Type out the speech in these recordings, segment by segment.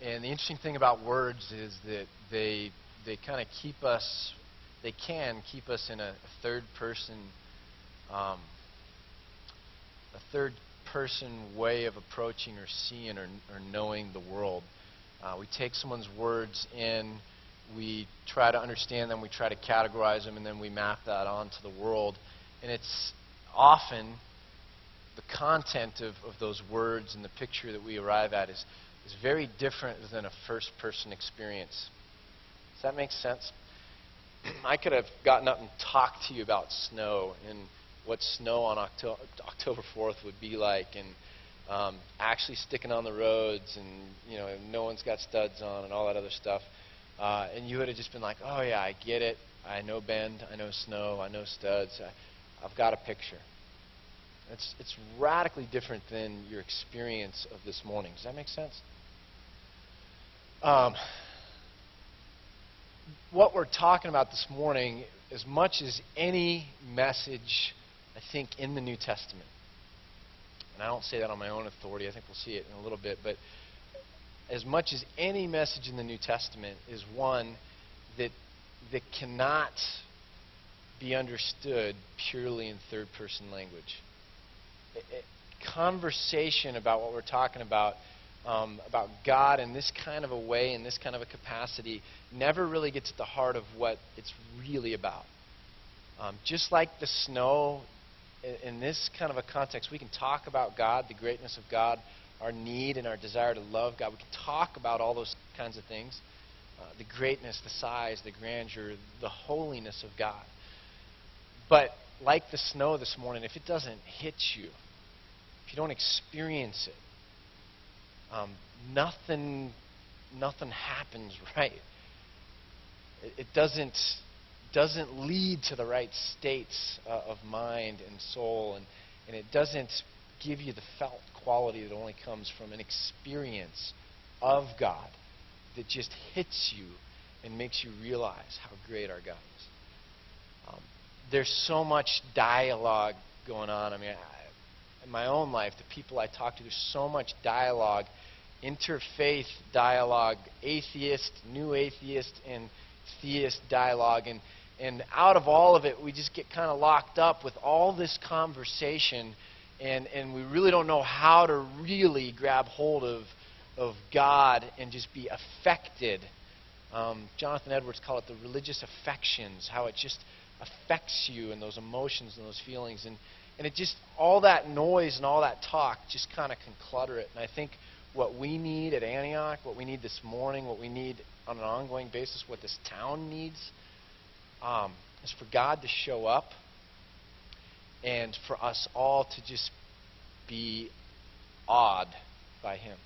And the interesting thing about words is that they they kind of keep us, they can keep us in a, third person, um, a third person way of approaching or seeing or, or knowing the world. Uh, we take someone's words in, we try to understand them, we try to categorize them, and then we map that onto the world. And it's often the content of, of those words and the picture that we arrive at is, is very different than a first person experience. Does that make sense? I could have gotten up and talked to you about snow and what snow on Octo- October 4th would be like, and um, actually sticking on the roads, and you know, no one's got studs on, and all that other stuff. Uh, and you would have just been like, "Oh yeah, I get it. I know bend. I know snow. I know studs. I, I've got a picture." It's it's radically different than your experience of this morning. Does that make sense? Um, what we're talking about this morning, as much as any message, I think, in the New Testament, and I don't say that on my own authority, I think we'll see it in a little bit, but as much as any message in the New Testament is one that, that cannot be understood purely in third person language. It, it, conversation about what we're talking about um, about God in this kind of a way, in this kind of a capacity, never really gets at the heart of what it's really about. Um, just like the snow, in, in this kind of a context, we can talk about God, the greatness of God, our need and our desire to love God. We can talk about all those kinds of things uh, the greatness, the size, the grandeur, the holiness of God. But like the snow this morning, if it doesn't hit you, if you don't experience it, um, nothing, nothing happens right. It, it, doesn't, doesn't lead to the right states uh, of mind and soul, and, and it doesn't give you the felt quality that only comes from an experience of God that just hits you and makes you realize how great our God is. Um, there's so much dialogue going on. I mean, I, in my own life, the people I talk to, there's so much dialogue interfaith dialogue, atheist, new atheist, and theist dialogue. And, and out of all of it, we just get kind of locked up with all this conversation, and, and we really don't know how to really grab hold of, of God and just be affected. Um, Jonathan Edwards called it the religious affections, how it just affects you and those emotions and those feelings. And, and it just, all that noise and all that talk just kind of can clutter it. And I think what we need at Antioch, what we need this morning, what we need on an ongoing basis, what this town needs, um, is for God to show up and for us all to just be awed by Him.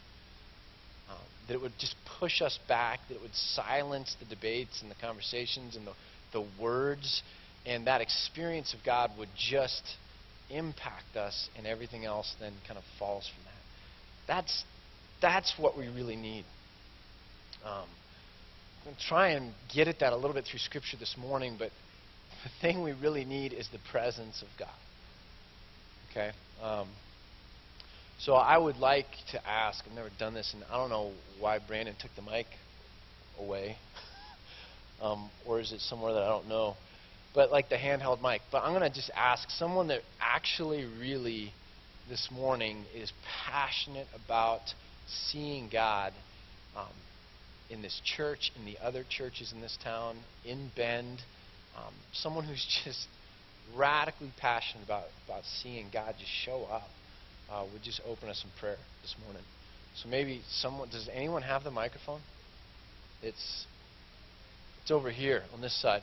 Um, that it would just push us back, that it would silence the debates and the conversations and the, the words, and that experience of God would just impact us, and everything else then kind of falls from that. That's that's what we really need. Um, I'm going to try and get at that a little bit through Scripture this morning, but the thing we really need is the presence of God. Okay? Um, so I would like to ask, I've never done this, and I don't know why Brandon took the mic away. um, or is it somewhere that I don't know? But like the handheld mic. But I'm going to just ask someone that actually really this morning is passionate about seeing God um, in this church, in the other churches in this town, in Bend. Um, someone who's just radically passionate about, about seeing God just show up uh, would just open us in prayer this morning. So maybe someone, does anyone have the microphone? It's, it's over here on this side.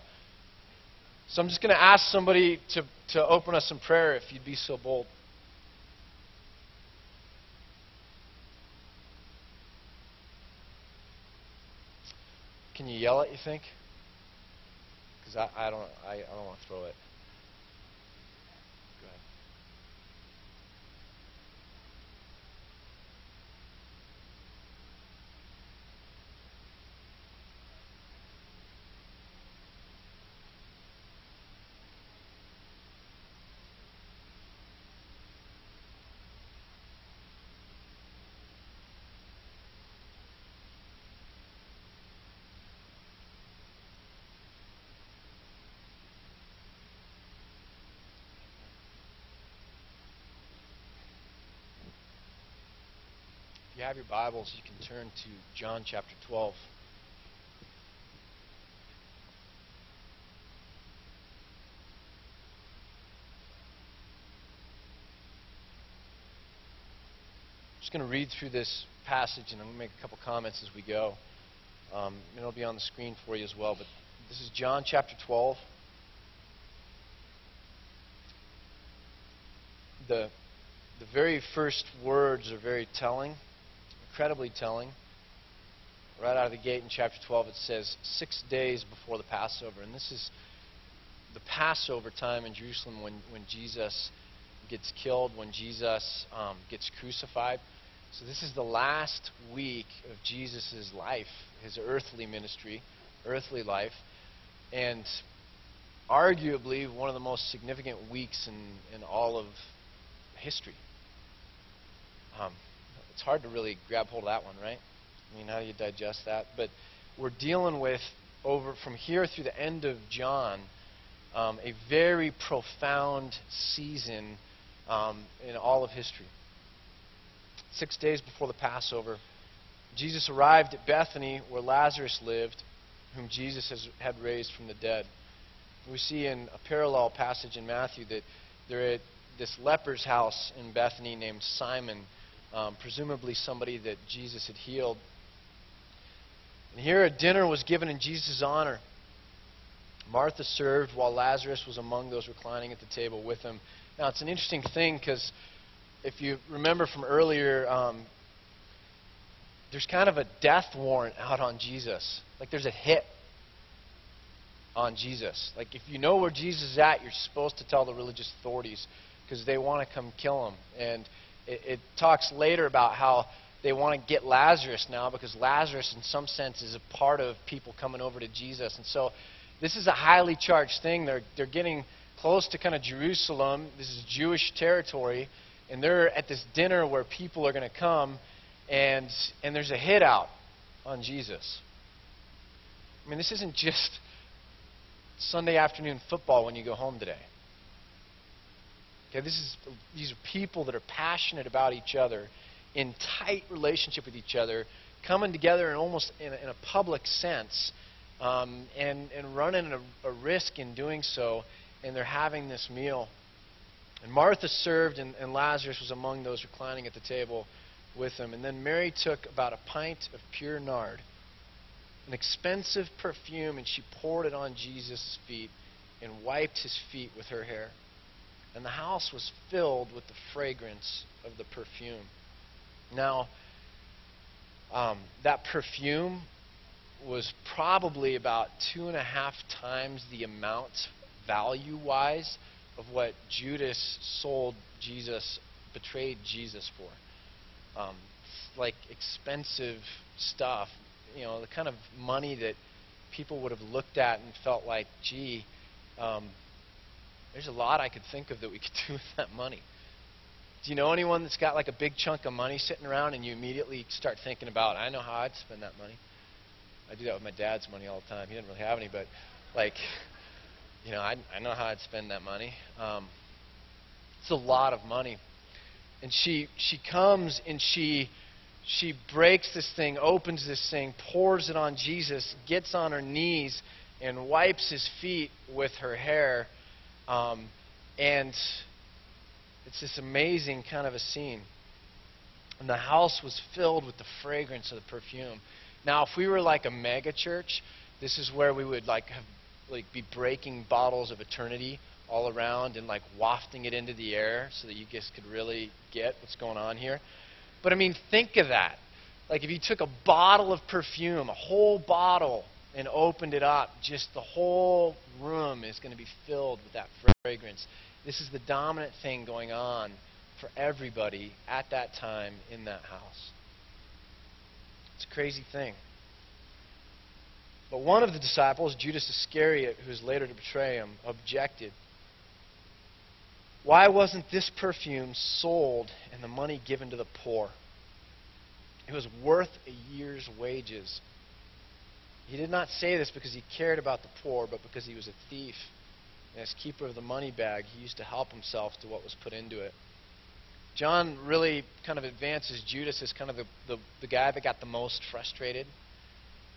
So I'm just going to ask somebody to, to open us in prayer if you'd be so bold. Can you yell it, you think? Because I, I don't I, I don't want to throw it. You have your Bibles, you can turn to John chapter 12. I'm just going to read through this passage and I'm going to make a couple comments as we go. Um, it'll be on the screen for you as well. But this is John chapter 12. The, the very first words are very telling incredibly telling. Right out of the gate in chapter 12, it says, Six days before the Passover. And this is the Passover time in Jerusalem when, when Jesus gets killed, when Jesus um, gets crucified. So this is the last week of Jesus' life, his earthly ministry, earthly life. And arguably one of the most significant weeks in, in all of history. Um, it's hard to really grab hold of that one, right? I mean, how do you digest that? But we're dealing with, over from here through the end of John, um, a very profound season um, in all of history. Six days before the Passover, Jesus arrived at Bethany where Lazarus lived, whom Jesus has, had raised from the dead. We see in a parallel passage in Matthew that they're at this leper's house in Bethany named Simon um, presumably somebody that Jesus had healed. And here a dinner was given in Jesus' honor. Martha served while Lazarus was among those reclining at the table with him. Now, it's an interesting thing because if you remember from earlier, um, there's kind of a death warrant out on Jesus. Like there's a hit on Jesus. Like if you know where Jesus is at, you're supposed to tell the religious authorities because they want to come kill him. And it, it talks later about how they want to get Lazarus now because Lazarus, in some sense, is a part of people coming over to Jesus. And so this is a highly charged thing. They're, they're getting close to kind of Jerusalem. This is Jewish territory. And they're at this dinner where people are going to come, and, and there's a hit out on Jesus. I mean, this isn't just Sunday afternoon football when you go home today. Okay, this is, these are people that are passionate about each other, in tight relationship with each other, coming together in almost in a, in a public sense, um, and, and running a, a risk in doing so, and they're having this meal. And Martha served, and, and Lazarus was among those reclining at the table with him. And then Mary took about a pint of pure nard, an expensive perfume, and she poured it on Jesus' feet and wiped his feet with her hair and the house was filled with the fragrance of the perfume. Now, um, that perfume was probably about two and a half times the amount, value wise, of what Judas sold Jesus, betrayed Jesus for. Um, like expensive stuff, you know, the kind of money that people would have looked at and felt like, gee, um, there's a lot I could think of that we could do with that money. Do you know anyone that's got like a big chunk of money sitting around and you immediately start thinking about, I know how I'd spend that money? I do that with my dad's money all the time. He didn't really have any, but like, you know, I, I know how I'd spend that money. Um, it's a lot of money. And she she comes and she she breaks this thing, opens this thing, pours it on Jesus, gets on her knees, and wipes his feet with her hair um, and it's this amazing kind of a scene. And the house was filled with the fragrance of the perfume. Now, if we were like a mega church, this is where we would like have like be breaking bottles of eternity all around and like wafting it into the air so that you guys could really get what's going on here. But I mean, think of that. Like if you took a bottle of perfume, a whole bottle, and opened it up, just the whole room is going to be filled with that fragrance. This is the dominant thing going on for everybody at that time in that house. It's a crazy thing. But one of the disciples, Judas Iscariot, who was later to betray him, objected. Why wasn't this perfume sold and the money given to the poor? It was worth a year's wages. He did not say this because he cared about the poor, but because he was a thief. And as keeper of the money bag, he used to help himself to what was put into it. John really kind of advances Judas as kind of the, the, the guy that got the most frustrated.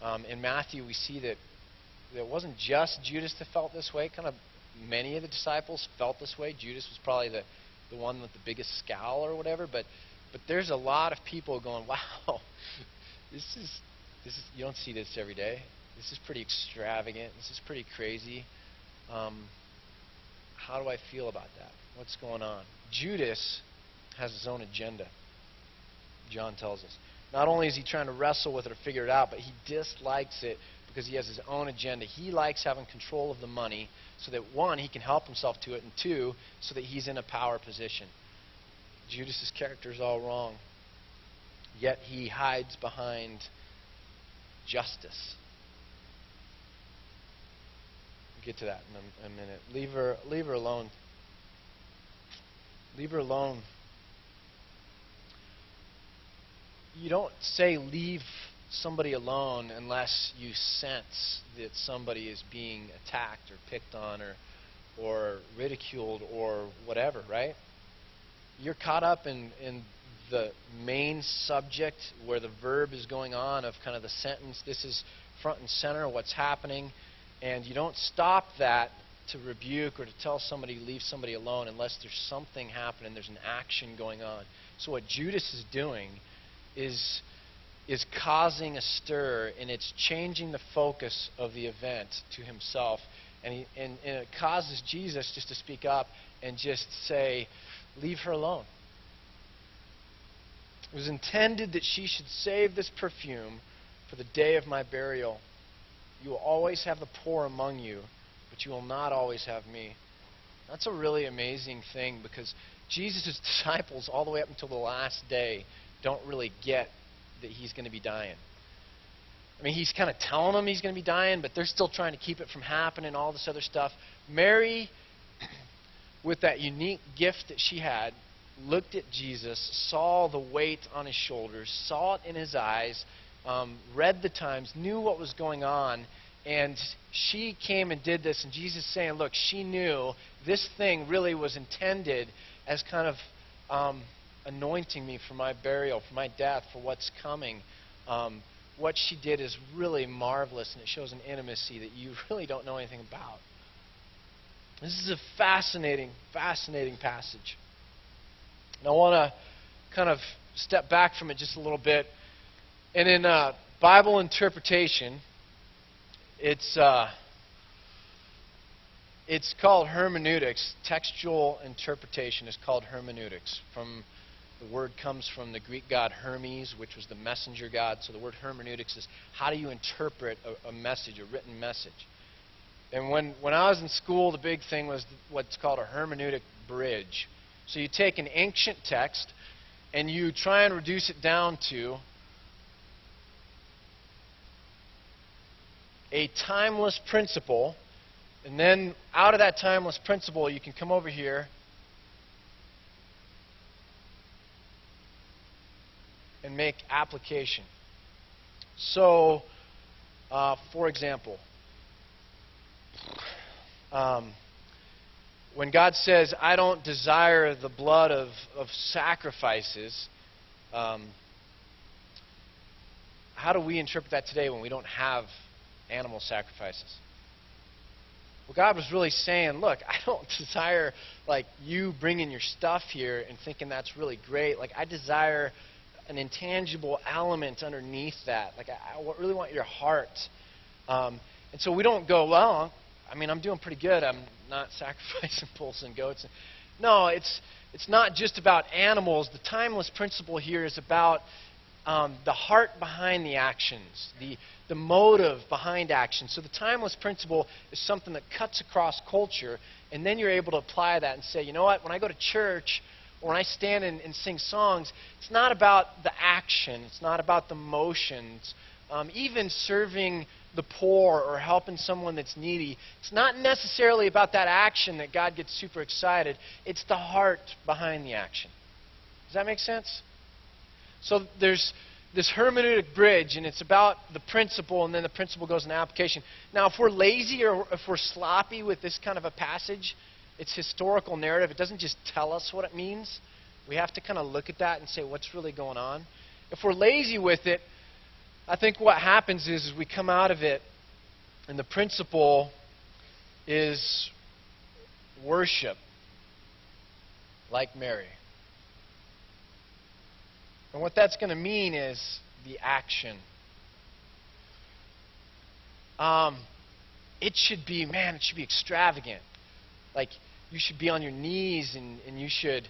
Um, in Matthew, we see that, that it wasn't just Judas that felt this way. Kind of many of the disciples felt this way. Judas was probably the, the one with the biggest scowl or whatever. But, but there's a lot of people going, wow, this is, this is, you don't see this every day. This is pretty extravagant. This is pretty crazy. Um, how do I feel about that? What's going on? Judas has his own agenda, John tells us. Not only is he trying to wrestle with it or figure it out, but he dislikes it because he has his own agenda. He likes having control of the money so that, one, he can help himself to it, and two, so that he's in a power position. Judas's character is all wrong. Yet he hides behind justice. We'll get to that in a, a minute. Leave her, leave her alone. Leave her alone. You don't say leave somebody alone unless you sense that somebody is being attacked or picked on or or ridiculed or whatever, right? You're caught up in, in the main subject where the verb is going on of kind of the sentence. This is front and center what's happening. And you don't stop that to rebuke or to tell somebody leave somebody alone unless there's something happening, there's an action going on. So what Judas is doing is is causing a stir and it's changing the focus of the event to himself. And, he, and, and it causes Jesus just to speak up and just say, Leave her alone. It was intended that she should save this perfume for the day of my burial. You will always have the poor among you, but you will not always have me. That's a really amazing thing because Jesus' disciples, all the way up until the last day, don't really get that he's going to be dying. I mean, he's kind of telling them he's going to be dying, but they're still trying to keep it from happening, all this other stuff. Mary, with that unique gift that she had, looked at Jesus, saw the weight on his shoulders, saw it in his eyes, um, read the times, knew what was going on, and she came and did this. And Jesus saying, Look, she knew this thing really was intended as kind of. Um, anointing me for my burial, for my death, for what's coming. Um, what she did is really marvelous, and it shows an intimacy that you really don't know anything about. This is a fascinating, fascinating passage. And I want to kind of step back from it just a little bit. And in uh, Bible interpretation, it's. Uh, it's called hermeneutics. Textual interpretation is called hermeneutics. From the word comes from the Greek god Hermes, which was the messenger god. So the word hermeneutics is how do you interpret a, a message, a written message. And when, when I was in school, the big thing was what's called a hermeneutic bridge. So you take an ancient text and you try and reduce it down to a timeless principle. And then out of that timeless principle, you can come over here and make application. So, uh, for example, um, when God says, I don't desire the blood of, of sacrifices, um, how do we interpret that today when we don't have animal sacrifices? Well, God was really saying, look, I don't desire like you bringing your stuff here and thinking that's really great. Like I desire an intangible element underneath that. Like, I, I really want your heart. Um, and so we don't go, well, I mean, I'm doing pretty good. I'm not sacrificing bulls and goats. No, it's, it's not just about animals. The timeless principle here is about um, the heart behind the actions, the, the motive behind action. So the timeless principle is something that cuts across culture, and then you're able to apply that and say, you know what, when I go to church, when I stand and, and, sing songs, it's not about the action, it's not about the motions. Um, even serving the poor or helping someone that's needy, it's not necessarily about that action that God gets super excited. It's the heart behind the action. Does that make sense? So there's this hermeneutic bridge, and it's about the principle, and then the principle goes in application. Now, if we're lazy or if we're sloppy with this kind of a passage, it's historical narrative. It doesn't just tell us what it means. we have to kind of look at that and say, what's really going on? If we're lazy with it, I think what happens is, is we come out of it, and the principle is worship like Mary. And what that's going to mean is the action. Um, it should be, man, it should be extravagant. Like, you should be on your knees and, and you should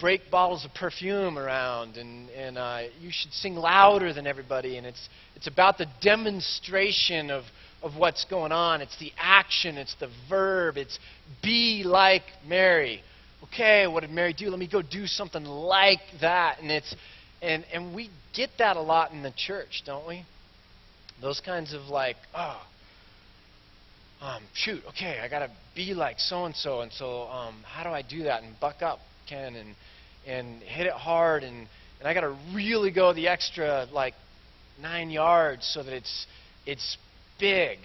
break bottles of perfume around and, and uh, you should sing louder than everybody. And it's, it's about the demonstration of, of what's going on. It's the action, it's the verb, it's be like Mary. Okay, what did Mary do? Let me go do something like that. And it's and and we get that a lot in the church, don't we? Those kinds of like, oh, um, shoot, okay, I gotta be like so and so, and so um, how do I do that? And buck up, Ken, and and hit it hard, and and I gotta really go the extra like nine yards so that it's it's big,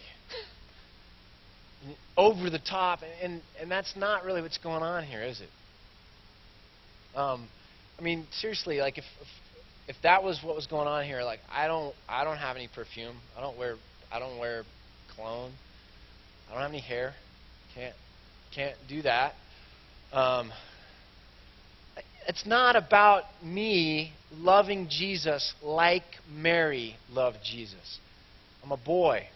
over the top, and and that's not really what's going on here, is it? Um, I mean, seriously, like if, if if that was what was going on here, like I don't I don't have any perfume. I don't wear I don't wear cologne. I don't have any hair. Can't can't do that. Um, it's not about me loving Jesus like Mary loved Jesus. I'm a boy.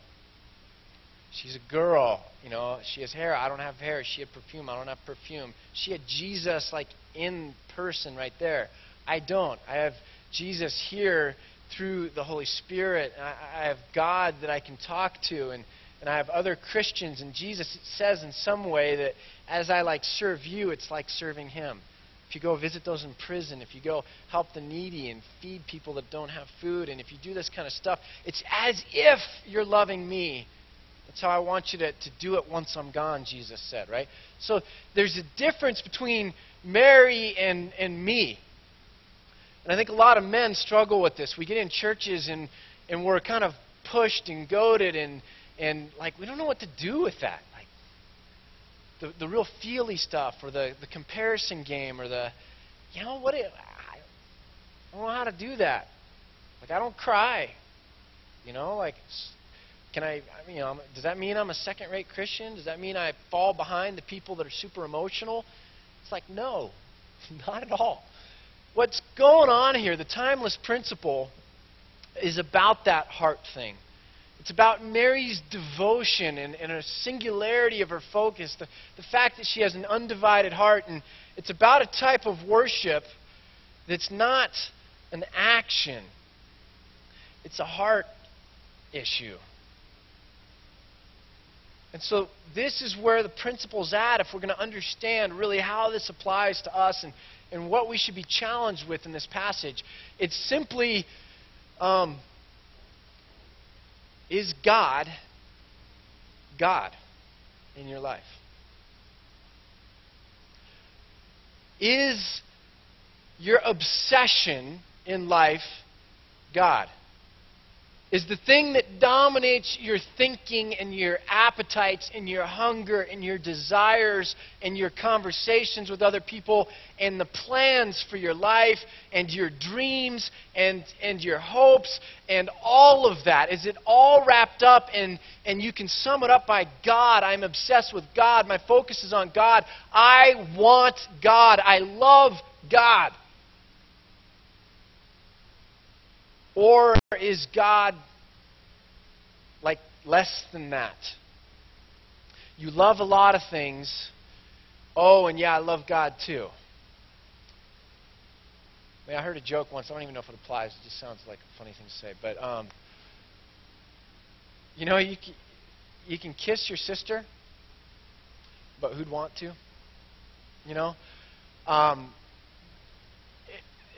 She's a girl. You know, she has hair. I don't have hair. She had perfume. I don't have perfume. She had Jesus like in person right there. I don't. I have Jesus here through the Holy Spirit. I, I have God that I can talk to and and I have other Christians, and Jesus says in some way that as I like serve you, it's like serving Him. If you go visit those in prison, if you go help the needy and feed people that don't have food, and if you do this kind of stuff, it's as if you're loving me. That's how I want you to, to do it once I'm gone, Jesus said, right? So there's a difference between Mary and, and me. And I think a lot of men struggle with this. We get in churches and, and we're kind of pushed and goaded and and like we don't know what to do with that. The the real feely stuff or the the comparison game or the you know what it, I don't know how to do that. Like I don't cry. You know, like can I, you know, does that mean I'm a second-rate Christian? Does that mean I fall behind the people that are super emotional? It's like, no, not at all. What's going on here, the timeless principle, is about that heart thing. It's about Mary's devotion and, and her singularity of her focus, the, the fact that she has an undivided heart. And it's about a type of worship that's not an action, it's a heart issue. And so, this is where the principle's at if we're going to understand really how this applies to us and, and what we should be challenged with in this passage. It's simply um, is God God in your life? Is your obsession in life God? Is the thing that dominates your thinking and your appetites and your hunger and your desires and your conversations with other people and the plans for your life and your dreams and, and your hopes and all of that? Is it all wrapped up and, and you can sum it up by God? I'm obsessed with God. My focus is on God. I want God. I love God. Or is God like less than that? You love a lot of things. Oh, and yeah, I love God too. I, mean, I heard a joke once. I don't even know if it applies. It just sounds like a funny thing to say. But, um, you know, you can, you can kiss your sister, but who'd want to? You know? Um,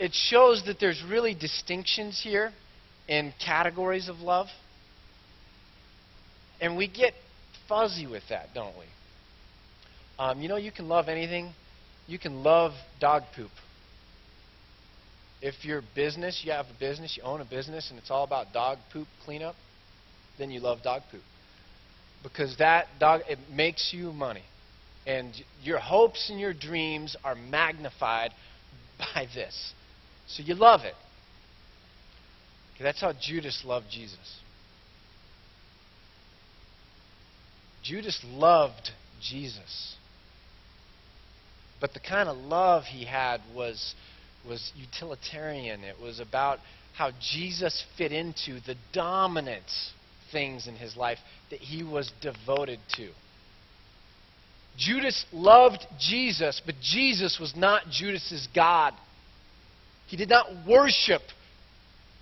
it shows that there's really distinctions here in categories of love. And we get fuzzy with that, don't we? Um, you know, you can love anything. You can love dog poop. If your business, you have a business, you own a business, and it's all about dog poop cleanup, then you love dog poop. Because that dog, it makes you money. And your hopes and your dreams are magnified by this. So you love it. Okay, that's how Judas loved Jesus. Judas loved Jesus. But the kind of love he had was, was utilitarian. It was about how Jesus fit into the dominant things in his life that he was devoted to. Judas loved Jesus, but Jesus was not Judas's God. He did not worship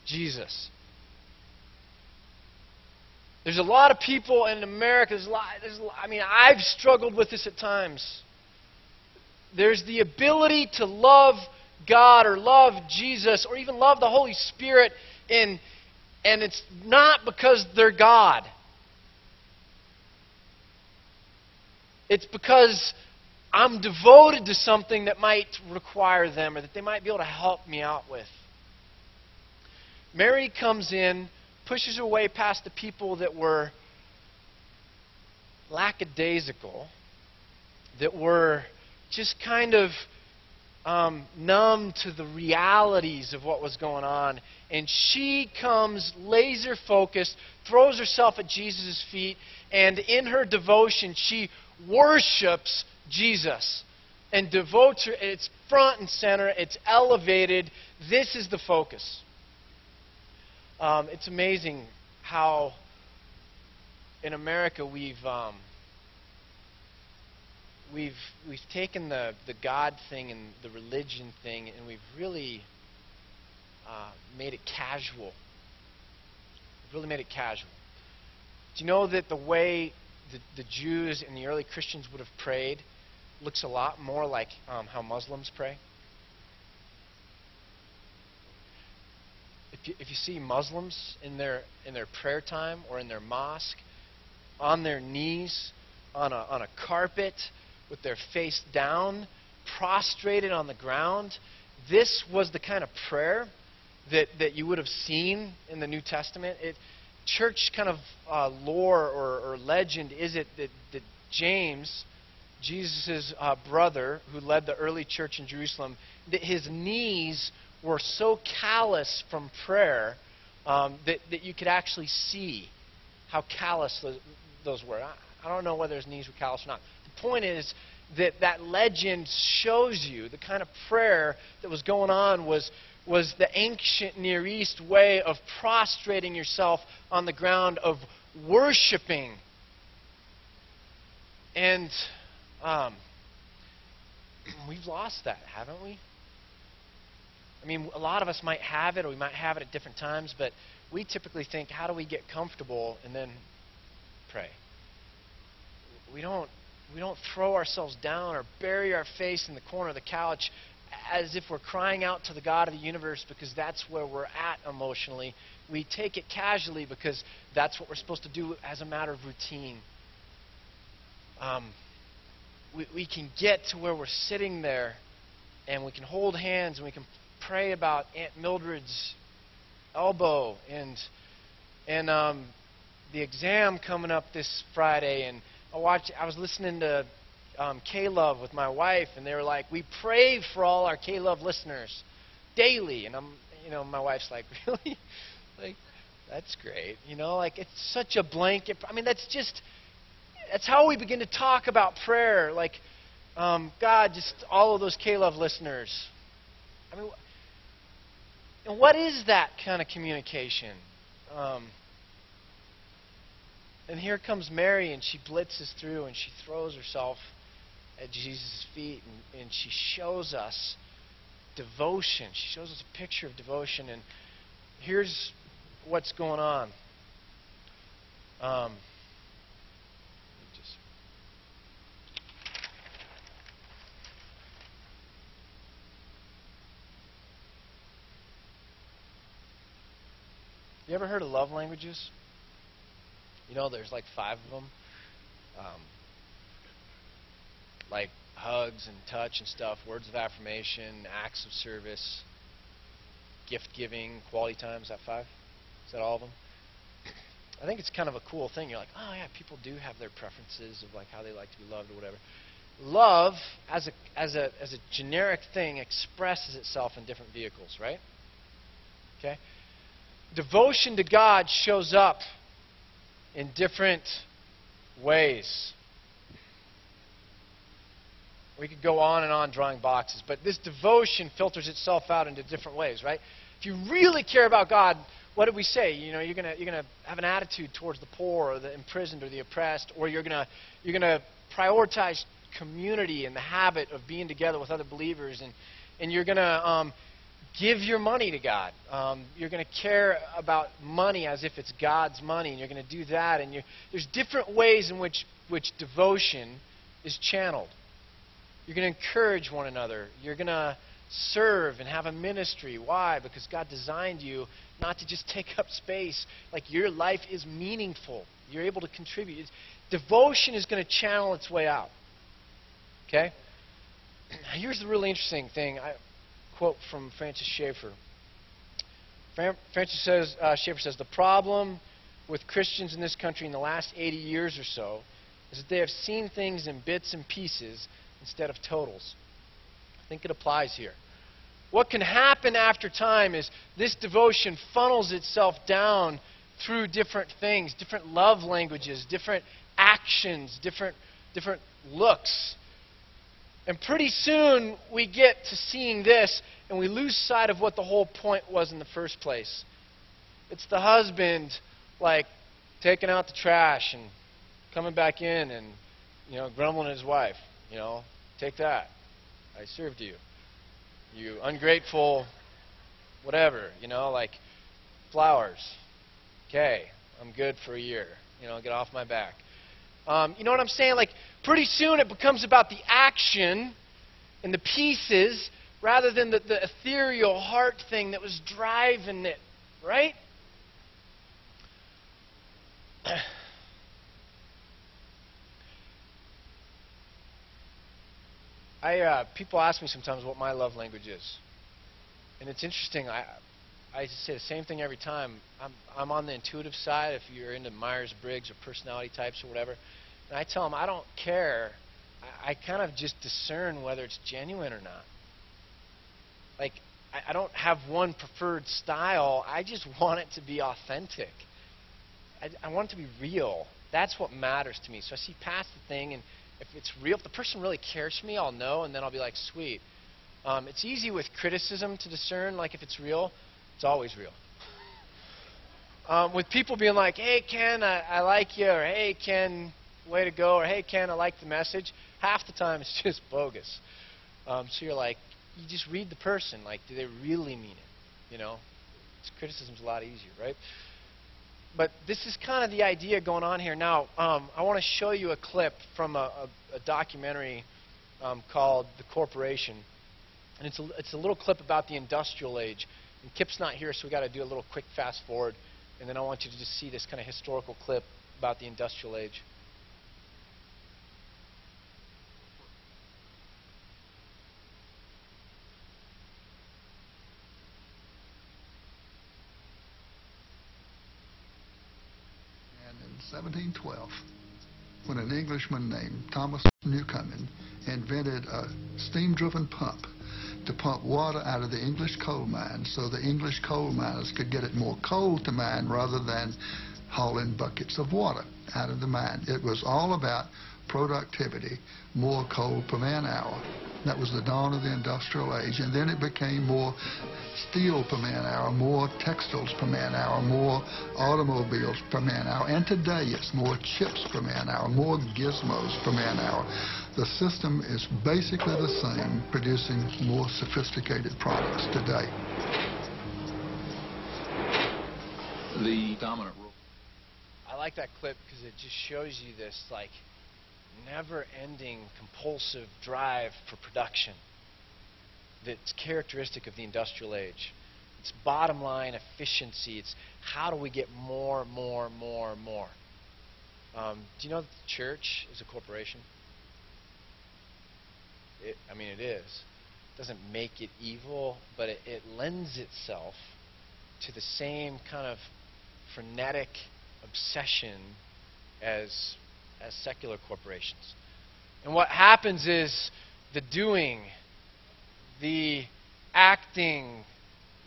Jesus. There's a lot of people in America. There's a lot, there's a lot, I mean, I've struggled with this at times. There's the ability to love God or love Jesus or even love the Holy Spirit, and, and it's not because they're God. It's because I'm devoted to something that might require them or that they might be able to help me out with. Mary comes in, pushes her way past the people that were lackadaisical, that were just kind of um, numb to the realities of what was going on. And she comes laser focused, throws herself at Jesus' feet, and in her devotion, she worships Jesus and devotes her. It's front and center, it's elevated. This is the focus. Um, it's amazing how in America we've. Um, we've we've taken the the God thing and the religion thing and we've really uh, made it casual. We've really made it casual. Do you know that the way the, the Jews and the early Christians would have prayed looks a lot more like um, how Muslims pray? If you, if you see Muslims in their in their prayer time or in their mosque, on their knees, on a on a carpet, with their face down, prostrated on the ground. This was the kind of prayer that, that you would have seen in the New Testament. It, church kind of uh, lore or, or, legend is it that, that James, Jesus' uh, brother, who led the early church in Jerusalem, that his knees were so callous from prayer um, that, that you could actually see how callous those, those were. I, I don't know whether his knees were callous or not The point is that that legend shows you the kind of prayer that was going on was, was the ancient Near East way of prostrating yourself on the ground, of worshiping. And um, we've lost that, haven't we? I mean, a lot of us might have it, or we might have it at different times, but we typically think, how do we get comfortable and then pray? We don't we don't throw ourselves down or bury our face in the corner of the couch as if we're crying out to the God of the universe because that's where we're at emotionally. We take it casually because that's what we're supposed to do as a matter of routine. Um, we, we can get to where we're sitting there and we can hold hands and we can pray about Aunt Mildred's elbow and and um, the exam coming up this Friday and I watched. I was listening to um, K-Love with my wife, and they were like, "We pray for all our K-Love listeners daily." And I'm, you know, my wife's like, "Really? like, that's great." You know, like it's such a blanket. I mean, that's just that's how we begin to talk about prayer. Like, um, God, just all of those K-Love listeners. I mean, and what is that kind of communication? Um, and here comes Mary, and she blitzes through, and she throws herself at Jesus' feet, and, and she shows us devotion. She shows us a picture of devotion. And here's what's going on. Um, just you ever heard of love languages? You know, there's like five of them. Um, like hugs and touch and stuff, words of affirmation, acts of service, gift giving, quality time. Is that five? Is that all of them? I think it's kind of a cool thing. You're like, oh yeah, people do have their preferences of like how they like to be loved or whatever. love, as a, as, a, as a generic thing, expresses itself in different vehicles, right? Okay? Devotion to God shows up in different ways. We could go on and on drawing boxes, but this devotion filters itself out into different ways, right? If you really care about God, what did we say? You know, you're gonna you're gonna have an attitude towards the poor or the imprisoned or the oppressed, or you're gonna you're gonna prioritize community and the habit of being together with other believers, and and you're gonna um, give your money to God. Um, you're going to care about money as if it's God's money, and you're going to do that. And there's different ways in which, which devotion is channeled. You're going to encourage one another. You're going to serve and have a ministry. Why? Because God designed you not to just take up space. Like your life is meaningful. You're able to contribute. Devotion is going to channel its way out. Okay? Here's the really interesting thing. I, quote from Francis Schaeffer. Francis says, uh, Schaeffer says, the problem with Christians in this country in the last 80 years or so is that they have seen things in bits and pieces instead of totals. I think it applies here. What can happen after time is this devotion funnels itself down through different things, different love languages, different actions, different, different looks. And pretty soon we get to seeing this and we lose sight of what the whole point was in the first place. It's the husband, like, taking out the trash and coming back in and, you know, grumbling at his wife. You know, take that. I served you. You ungrateful, whatever, you know, like flowers. Okay, I'm good for a year. You know, get off my back. Um, you know what I'm saying? Like, pretty soon it becomes about the action and the pieces rather than the, the ethereal heart thing that was driving it, right? I uh, people ask me sometimes what my love language is, and it's interesting. I I say the same thing every time. I'm I'm on the intuitive side. If you're into Myers Briggs or personality types or whatever, and I tell them I don't care. I, I kind of just discern whether it's genuine or not. Like I, I don't have one preferred style. I just want it to be authentic. I, I want it to be real. That's what matters to me. So I see past the thing, and if it's real, if the person really cares for me, I'll know, and then I'll be like, sweet. Um, it's easy with criticism to discern, like if it's real, it's always real. Um, with people being like, hey, Ken, I, I like you, or hey, Ken, way to go, or hey, Ken, I like the message, half the time it's just bogus. Um, so you're like, you just read the person. Like, do they really mean it? You know, criticism's a lot easier, right? But this is kind of the idea going on here. Now, um, I want to show you a clip from a, a, a documentary um, called The Corporation. And it's a, it's a little clip about the industrial age. And Kip's not here, so we got to do a little quick fast forward. And then I want you to just see this kind of historical clip about the industrial age. And in 1712 when an Englishman named Thomas Newcomen invented a steam-driven pump to pump water out of the English coal mines so the English coal miners could get it more coal to mine rather than hauling buckets of water out of the mine. It was all about productivity, more coal per man hour. That was the dawn of the industrial age. And then it became more steel per man hour, more textiles per man hour, more automobiles per man hour. And today it's more chips per man hour, more gizmos per man hour. The system is basically the same, producing more sophisticated products today. The dominant rule. I like that clip because it just shows you this, like, never-ending compulsive drive for production that's characteristic of the industrial age. It's bottom line efficiency. It's how do we get more, more, more, more. Um, do you know that the church is a corporation? It, I mean, it is. It doesn't make it evil, but it, it lends itself to the same kind of frenetic obsession as as secular corporations. And what happens is the doing, the acting,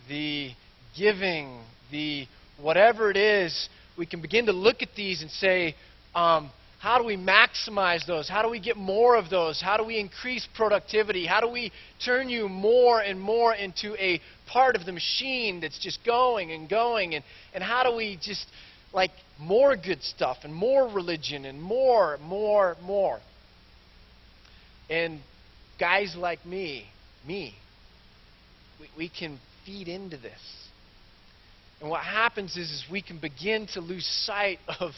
the giving, the whatever it is, we can begin to look at these and say, um, how do we maximize those? How do we get more of those? How do we increase productivity? How do we turn you more and more into a part of the machine that's just going and going? And, and how do we just, like, more good stuff and more religion and more, more, more? And guys like me, me, we, we can feed into this. And what happens is, is we can begin to lose sight of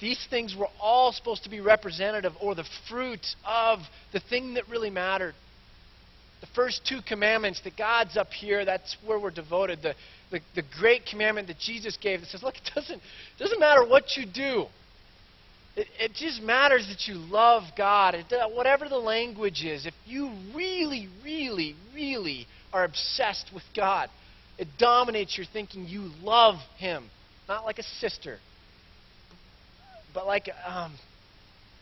these things were all supposed to be representative or the fruit of the thing that really mattered. The first two commandments that God's up here, that's where we're devoted. The, the, the great commandment that Jesus gave that says, look, it doesn't, it doesn't matter what you do. It, it just matters that you love God. It, whatever the language is, if you really, really, really are obsessed with God, it dominates your thinking. You love Him, not like a sister, but like um,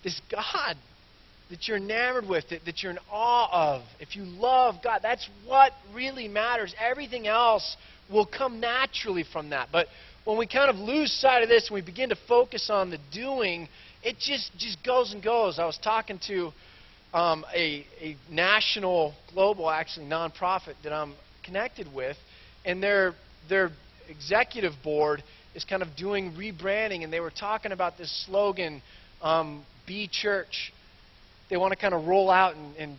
this God that you're enamored with, that, that you're in awe of. If you love God, that's what really matters. Everything else will come naturally from that. But when we kind of lose sight of this and we begin to focus on the doing, it just, just goes and goes. I was talking to um, a, a national, global, actually, nonprofit that I'm connected with, and their, their executive board is kind of doing rebranding, and they were talking about this slogan, um, "Be Church." They want to kind of roll out and, and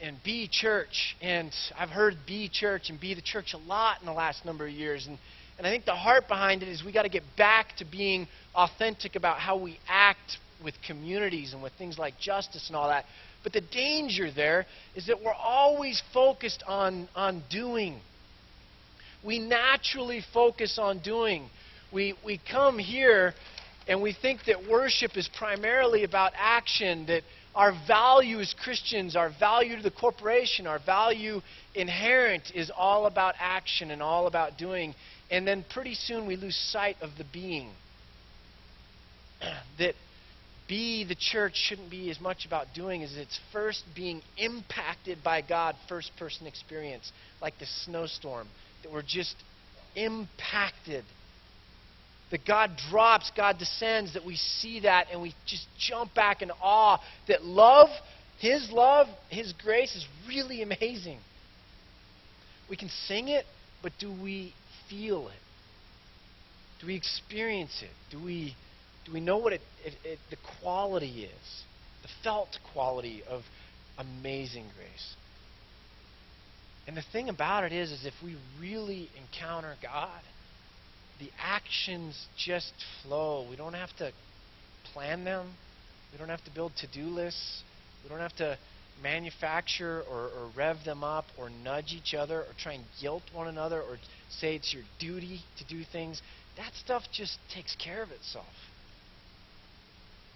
and be church. And I've heard be church and be the church a lot in the last number of years. And, and I think the heart behind it is we got to get back to being authentic about how we act with communities and with things like justice and all that. But the danger there is that we're always focused on, on doing. We naturally focus on doing we, we come here and we think that worship is primarily about action, that our value as Christians, our value to the corporation, our value inherent is all about action and all about doing. And then pretty soon we lose sight of the being. that be the church shouldn't be as much about doing as it's first being impacted by God, first person experience, like the snowstorm, that we're just impacted that God drops, God descends, that we see that and we just jump back in awe that love, His love, His grace is really amazing. We can sing it, but do we feel it? Do we experience it? Do we, do we know what it, it, it, the quality is? The felt quality of amazing grace. And the thing about it is, is if we really encounter God, the actions just flow. We don't have to plan them. We don't have to build to do lists. We don't have to manufacture or, or, rev them up or nudge each other or try and guilt one another or say it's your duty to do things. That stuff just takes care of itself.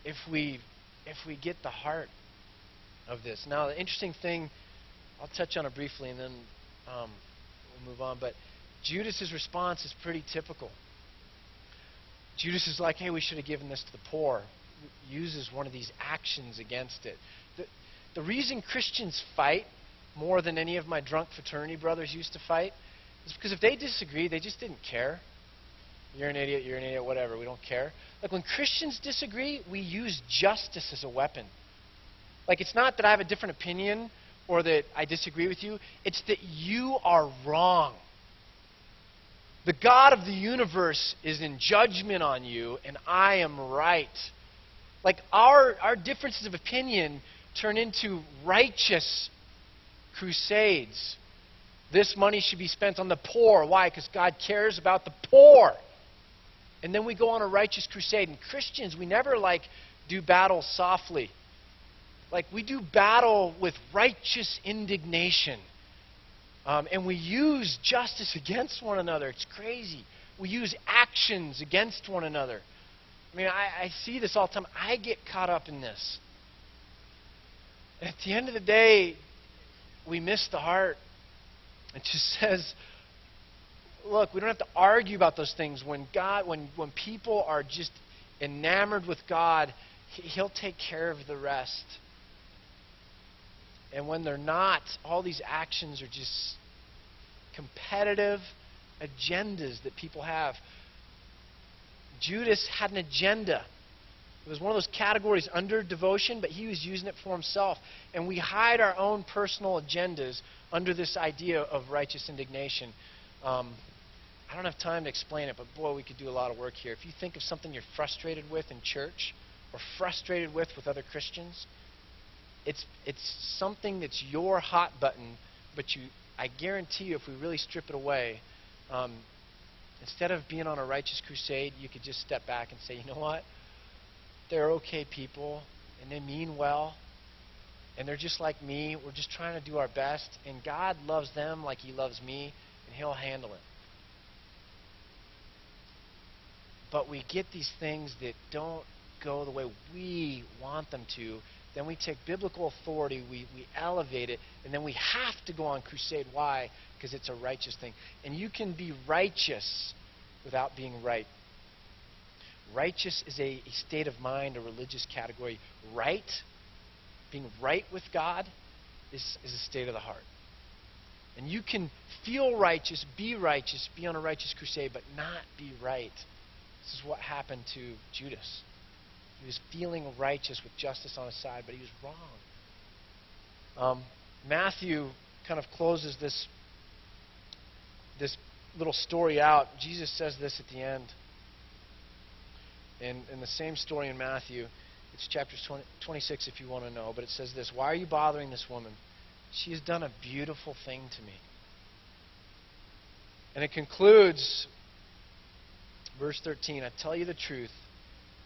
If we if we get the heart of this. Now the interesting thing, I'll touch on it briefly and then um, we'll move on. But Judas's response is pretty typical. Judas is like, hey, we should have given this to the poor. Uses one of these actions against it. The, the reason Christians fight more than any of my drunk fraternity brothers used to fight is because if they disagree, they just didn't care. You're an idiot, you're an idiot, whatever, we don't care. Like when Christians disagree, we use justice as a weapon. Like it's not that I have a different opinion or that I disagree with you, it's that you are wrong. The God of the universe is in judgment on you, and I am right. Like our, our differences of opinion turn into righteous crusades. This money should be spent on the poor. Why? Because God cares about the poor. And then we go on a righteous crusade. And Christians, we never like do battle softly. Like we do battle with righteous indignation. Um, and we use justice against one another. It's crazy. We use actions against one another. I mean, I, I see this all the time. I get caught up in this. At the end of the day, we miss the heart. It just says, look, we don't have to argue about those things. When God, when, when people are just enamored with God, He'll take care of the rest. And when they're not, all these actions are just competitive agendas that people have. Judas had an agenda. It was one of those categories under devotion, but he was using it for himself. And we hide our own personal agendas under this idea of righteous indignation. Um, I don't have time to explain it, but boy, we could do a lot of work here. If you think of something you're frustrated with in church or frustrated with with other Christians, it's, it's something that's your hot button, but you, I guarantee you, if we really strip it away, um, instead of being on a righteous crusade, you could just step back and say, you know what? They're okay people, and they mean well, and they're just like me. We're just trying to do our best, and God loves them like He loves me, and He'll handle it. But we get these things that don't go the way we want them to. Then we take biblical authority, we, we elevate it, and then we have to go on crusade. Why? Because it's a righteous thing. And you can be righteous without being right. Righteous is a, a state of mind, a religious category. Right, being right with God, is, is a state of the heart. And you can feel righteous, be righteous, be on a righteous crusade, but not be right. This is what happened to Judas. He was feeling righteous with justice on his side, but he was wrong. Um, Matthew kind of closes this, this little story out. Jesus says this at the end. In, in the same story in Matthew, it's chapter 20, 26 if you want to know, but it says this Why are you bothering this woman? She has done a beautiful thing to me. And it concludes, verse 13 I tell you the truth,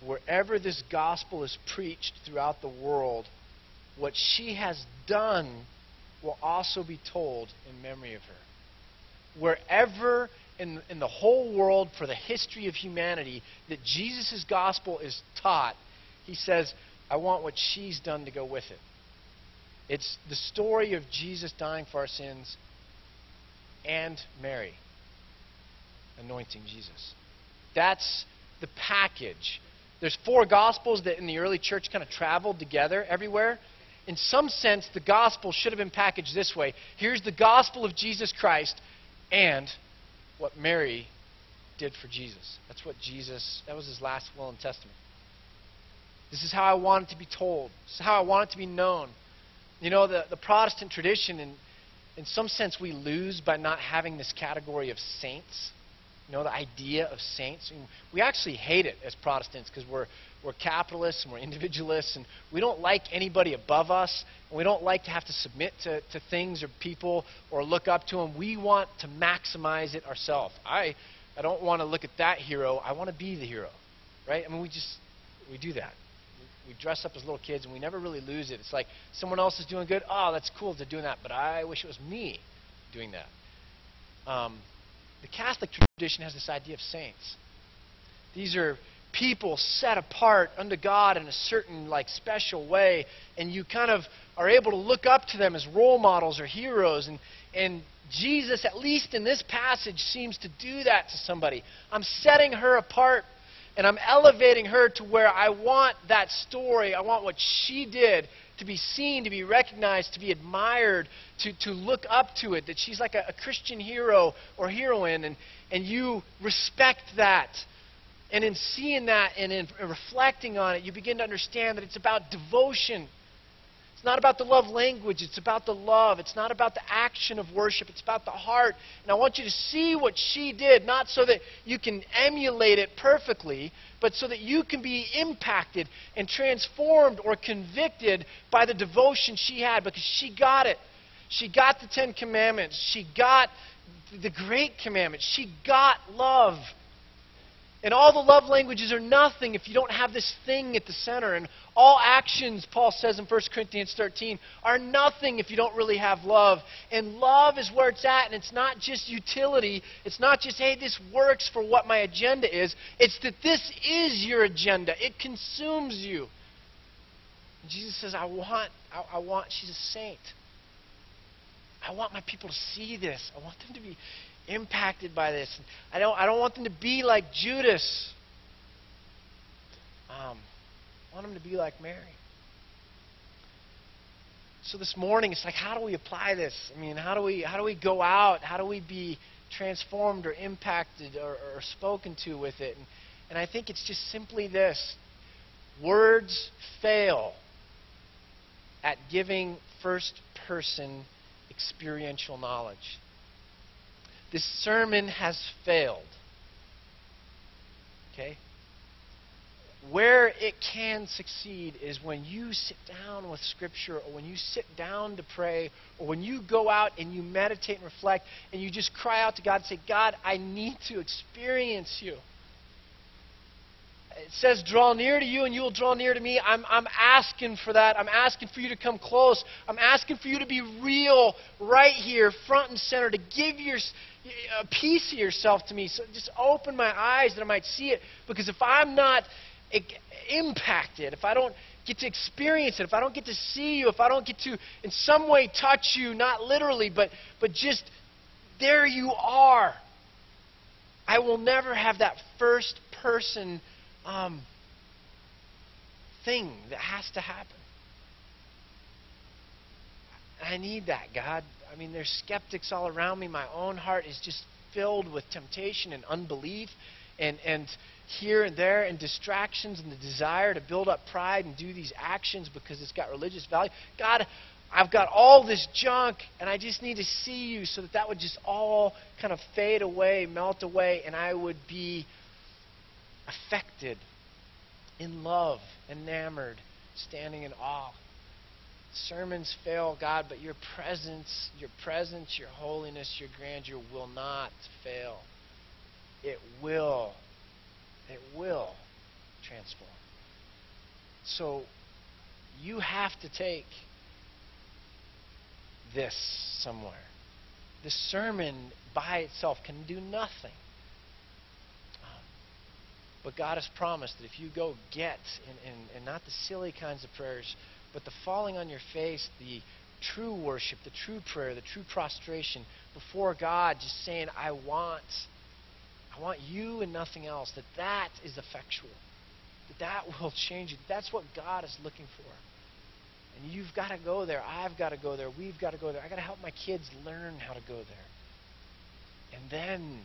wherever this gospel is preached throughout the world, what she has done will also be told in memory of her. Wherever in, in the whole world for the history of humanity that Jesus' gospel is taught, he says, I want what she's done to go with it. It's the story of Jesus dying for our sins and Mary anointing Jesus. That's the package. There's four gospels that in the early church kind of traveled together everywhere. In some sense, the gospel should have been packaged this way. Here's the gospel of Jesus Christ and what Mary did for Jesus. That's what Jesus, that was his last will and testament. This is how I want it to be told. This is how I want it to be known. You know, the, the Protestant tradition, in, in some sense, we lose by not having this category of saints. You know, the idea of saints. Mean, we actually hate it as Protestants because we're, we're capitalists and we're individualists and we don't like anybody above us and we don't like to have to submit to, to things or people or look up to them. We want to maximize it ourselves. I, I don't want to look at that hero. I want to be the hero. Right? I mean, we just, we do that we dress up as little kids and we never really lose it. It's like someone else is doing good. Oh, that's cool they're doing that, but I wish it was me doing that. Um, the Catholic tradition has this idea of saints. These are people set apart unto God in a certain like special way, and you kind of are able to look up to them as role models or heroes. And and Jesus, at least in this passage, seems to do that to somebody. I'm setting her apart and I'm elevating her to where I want that story, I want what she did to be seen, to be recognized, to be admired, to, to look up to it, that she's like a, a Christian hero or heroine, and, and you respect that. And in seeing that and in reflecting on it, you begin to understand that it's about devotion. It's not about the love language, it's about the love. It's not about the action of worship, it's about the heart. And I want you to see what she did, not so that you can emulate it perfectly, but so that you can be impacted and transformed or convicted by the devotion she had because she got it. She got the Ten Commandments, she got the great commandments, she got love. And all the love languages are nothing if you don't have this thing at the center. And all actions, Paul says in 1 Corinthians 13, are nothing if you don't really have love. And love is where it's at. And it's not just utility. It's not just, hey, this works for what my agenda is. It's that this is your agenda. It consumes you. And Jesus says, I want, I, I want, she's a saint. I want my people to see this. I want them to be impacted by this. I don't, I don't want them to be like Judas. Um, I want them to be like Mary. So this morning, it's like, how do we apply this? I mean, how do we how do we go out? How do we be transformed or impacted or, or spoken to with it? And, and I think it's just simply this: words fail at giving first-person experiential knowledge. This sermon has failed. Okay? Where it can succeed is when you sit down with Scripture, or when you sit down to pray, or when you go out and you meditate and reflect, and you just cry out to God and say, God, I need to experience you. It says, draw near to you and you will draw near to me. I'm, I'm asking for that. I'm asking for you to come close. I'm asking for you to be real right here, front and center, to give your, a piece of yourself to me. So just open my eyes that I might see it. Because if I'm not impacted, if I don't get to experience it, if I don't get to see you, if I don't get to in some way touch you, not literally, but, but just there you are, I will never have that first person um, thing that has to happen. I need that, God. I mean, there's skeptics all around me. My own heart is just filled with temptation and unbelief and, and here and there and distractions and the desire to build up pride and do these actions because it's got religious value. God, I've got all this junk and I just need to see you so that that would just all kind of fade away, melt away, and I would be affected, in love, enamored, standing in awe. Sermons fail, God, but your presence, your presence, your holiness, your grandeur will not fail it will, it will transform. So you have to take this somewhere. The sermon by itself can do nothing. But God has promised that if you go get, and, and, and not the silly kinds of prayers, but the falling on your face, the true worship, the true prayer, the true prostration before God, just saying, I want I want you and nothing else. That that is effectual. That that will change you. That's what God is looking for. And you've got to go there. I've got to go there. We've got to go there. I've got to help my kids learn how to go there. And then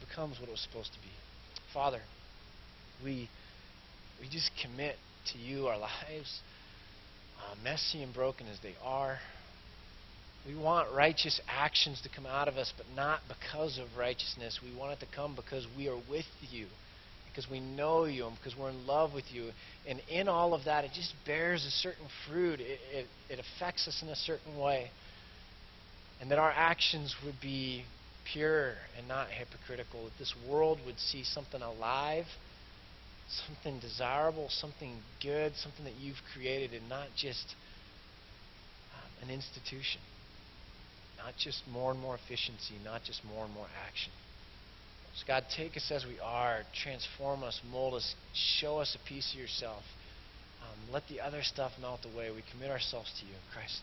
it becomes what it was supposed to be. Father, we, we just commit to you our lives, uh, messy and broken as they are. We want righteous actions to come out of us, but not because of righteousness. We want it to come because we are with you, because we know you, and because we're in love with you. And in all of that, it just bears a certain fruit. It, it, it affects us in a certain way. And that our actions would be pure and not hypocritical. That this world would see something alive, something desirable, something good, something that you've created, and not just um, an institution. Not just more and more efficiency, not just more and more action. So, God, take us as we are, transform us, mold us, show us a piece of yourself. Um, let the other stuff melt away. We commit ourselves to you in Christ.